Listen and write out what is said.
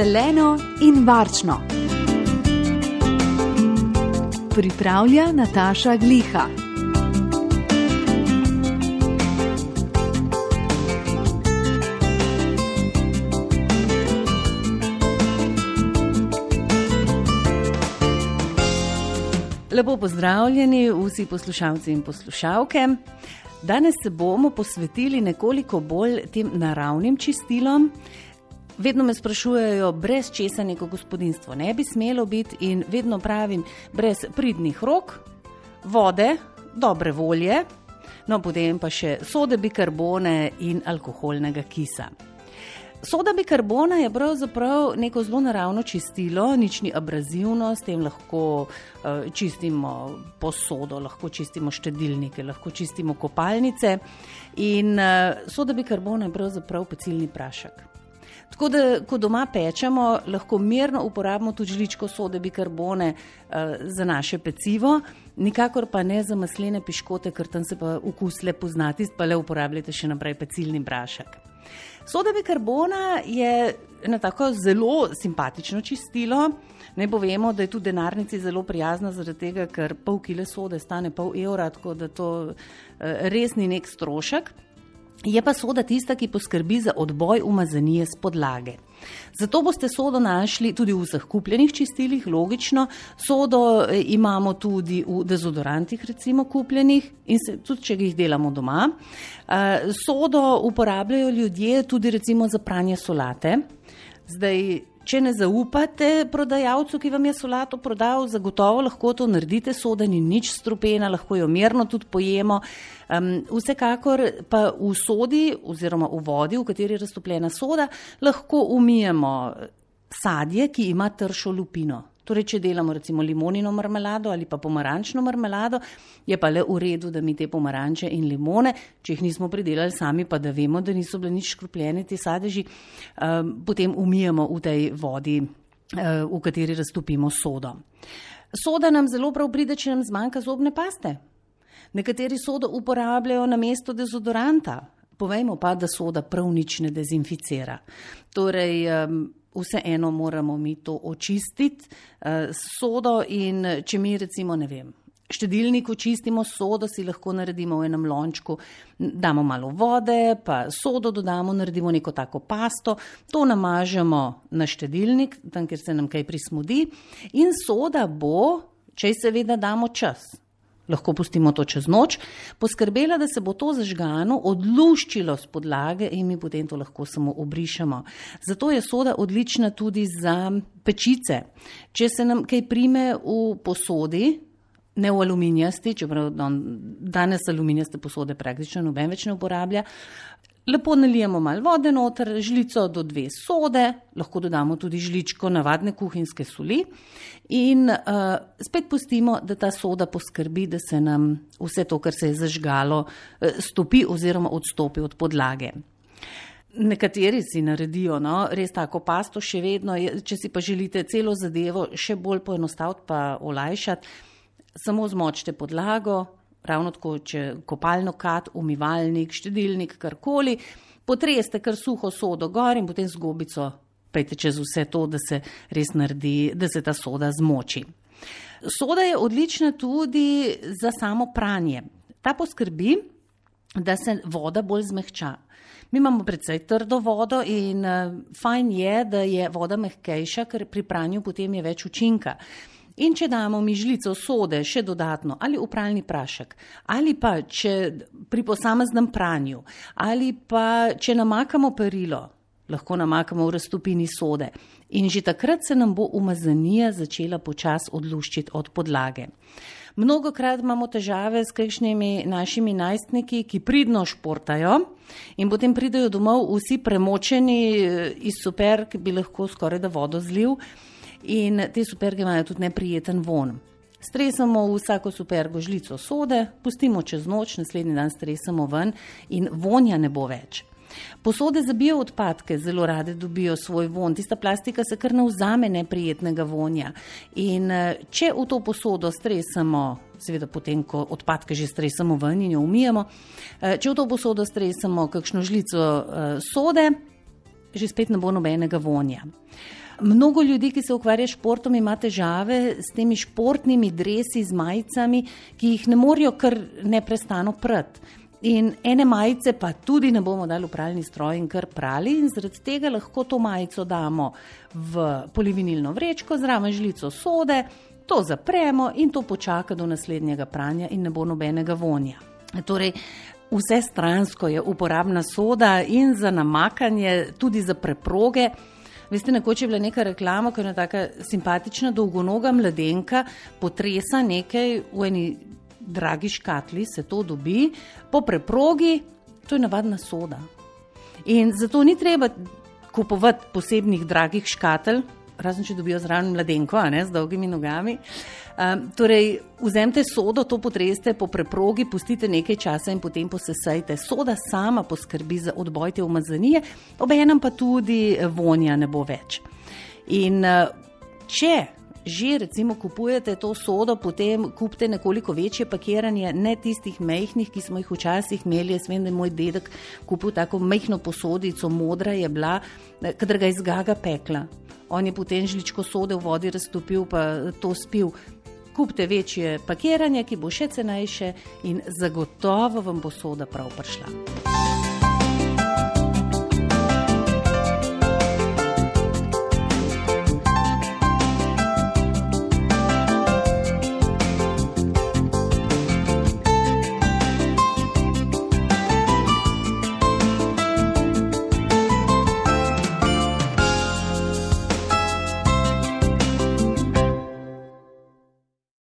zeleno in varčno. Pripravlja Nataša Gliha. Lepo pozdravljeni vsi poslušalci in poslušalke. Danes se bomo posvetili nekoliko bolj tem naravnim čistilom. Vedno me sprašujejo, brez česa neko gospodinstvo ne bi smelo biti, in vedno pravim, brez pridnih rok, vode, dobre volje, no potem pa še sode bikarbone in alkoholnega kisa. Soda bikarbona je pravzaprav neko zelo naravno čistilo, nič ni abrazivno, s tem lahko uh, čistimo posodo, lahko čistimo štedilnike, lahko čistimo kopalnice. In uh, soda bikarbona je pravzaprav pecilni prašek. Tako da, ko doma pečemo, lahko mirno uporabimo tudi žličko sode bikarbone uh, za naše pecivo, nikakor pa ne za masljene piškote, ker tam se pa okus le poznati, pa le uporabljate še naprej pecilni prašek. Soda bikarbona je ena tako zelo simpatično čistilo. Ne povemo, da je tudi denarnici zelo prijazna, zaradi tega, ker pol kile sode stane pol evra, tako da to eh, res ni nek strošek. Je pa soda tista, ki poskrbi za odboj umazanije z podlage. Zato boste sodo našli tudi v vseh kupljenih čistilih, logično. Sodo eh, imamo tudi v dezodorantih, recimo kupljenih in se, tudi če jih delamo doma. Eh, sodo uporabljajo ljudje tudi recimo za pranje solate. Zdaj, Če ne zaupate prodajalcu, ki vam je solato prodal, zagotovo lahko to naredite, soda ni nič strupena, lahko jo mirno tudi pojemo. Um, vsekakor pa v sodi oziroma v vodi, v kateri je raztopljena soda, lahko umijemo sadje, ki ima tršo lupino. Torej, če delamo recimo limonino marmelado ali pa pomarančno marmelado, je pa le v redu, da mi te pomaranče in limone, če jih nismo pridelali sami, pa da vemo, da niso bile nič škropljene ti sadeži, um, potem umijemo v tej vodi, uh, v kateri raztopimo sodo. Soda nam zelo prav pride, če nam zmanjka zobne paste. Nekateri sodo uporabljajo na mesto dezodoranta. Povejmo pa, da soda prav nič ne dezinficira. Torej, um, vseeno moramo mi to očistiti s uh, sodo in če mi recimo ne vem. Štedilnik očistimo sodo, si lahko naredimo v enem lončku, damo malo vode, pa sodo dodamo, naredimo neko tako pasto, to namažemo na štedilnik, tam, kjer se nam kaj prismudi, in soda bo, če seveda damo čas, lahko pustimo to čez noč, poskrbela, da se bo to zažgano odluščilo z podlage in mi potem to lahko samo obrišemo. Zato je soda odlična tudi za pečice. Če se nam kaj prime v posodi, ne v aluminijasti, čeprav danes aluminijaste posode praktično noben več ne uporablja, Lepo nalijemo malo vode noter, žlico do dve sode, lahko dodamo tudi žličko navadne kuhinjske soli in uh, spet pustimo, da ta soda poskrbi, da se nam vse to, kar se je zažgalo, uh, stopi oziroma odstopi od podlage. Nekateri si naredijo no, res tako pasto, še vedno, če si pa želite celo zadevo še bolj poenostaviti pa olajšati, samo zmočite podlago, ravno tako, če kopalno kat, umivalnik, štedilnik, karkoli, potreste kar suho sodo gor in potem z gobico pejte čez vse to, da se res naredi, da se ta soda zmoči. Soda je odlična tudi za samo pranje. Ta poskrbi, da se voda bolj zmehča. Mi imamo precej trdo vodo in uh, fajn je, da je voda mehkejša, ker pri pranju potem je več učinka. In če damo mi žlico sode še dodatno ali upravni prašek, ali pa če pri posameznem pranju, ali pa če namakamo perilo, lahko namakamo v raztopini sode. In že takrat se nam bo umazanija začela počas odluščiti od podlage. Mnogo krat imamo težave s kakšnimi našimi najstniki, ki pridno športajo in potem pridejo domov vsi premočeni eh, iz super, ki bi lahko skoraj da vodo zlil in te superge imajo tudi neprijeten von. Stresamo vsako supergo žlico sode, pustimo čez noč, naslednji dan stresamo ven in vonja ne bo več. Posode za bioodpadke zelo rade dobijo svoj von, tista plastika se kar ne vzame neprijetnega vonja. In eh, če v to posodo stresamo, seveda potem, ko odpadke že stresamo ven in jo umijemo, eh, če v to posodo stresamo kakšno žlico eh, sode, že spet ne bo nobenega vonja. Mnogo ljudi, ki se ukvarja s športom, ima težave s temi športnimi dresi, z majicami, ki jih ne morejo kar neprestano prati. In ene majice pa tudi ne bomo dali v pralni stroj in kar prali, in zaradi tega lahko to majico damo v polivinilno vrečko, zraven žlico sode, to zapremo in to počaka do naslednjega pranja in ne bo nobenega vonja. Torej, vse stransko je uporabna soda in za namakanje, tudi za preproge. Veste, nekoč je bila neka reklama, ko je ena tako simpatična, dolgonoga mladenka potresa nekaj v eni dragi škatli, se to dobi, po preprogi, to je navadna soda. In zato ni treba kupovati posebnih dragih škatelj, razen če dobijo zraven mladenko, ne, z dolgimi nogami. Um, torej, vzemite sodo, to potreste po preprogi, pustite nekaj časa in potem posesajte. Soda sama poskrbi za odboj te umazanije, obenem pa tudi vonja ne bo več. In uh, če že recimo kupujete to sodo, potem kupite nekoliko večje pakiranje, ne tistih mehkih, ki smo jih včasih imeli. Jaz vem, da je moj dedek kupil tako mehko posodico, modra je bila, kadar ga izgaga pekla. On je potem žličko sode v vodi raztopil, pa to spil. Kupite večje pakiranje, ki bo še cenejše in zagotovo vam bo soda prav prišla.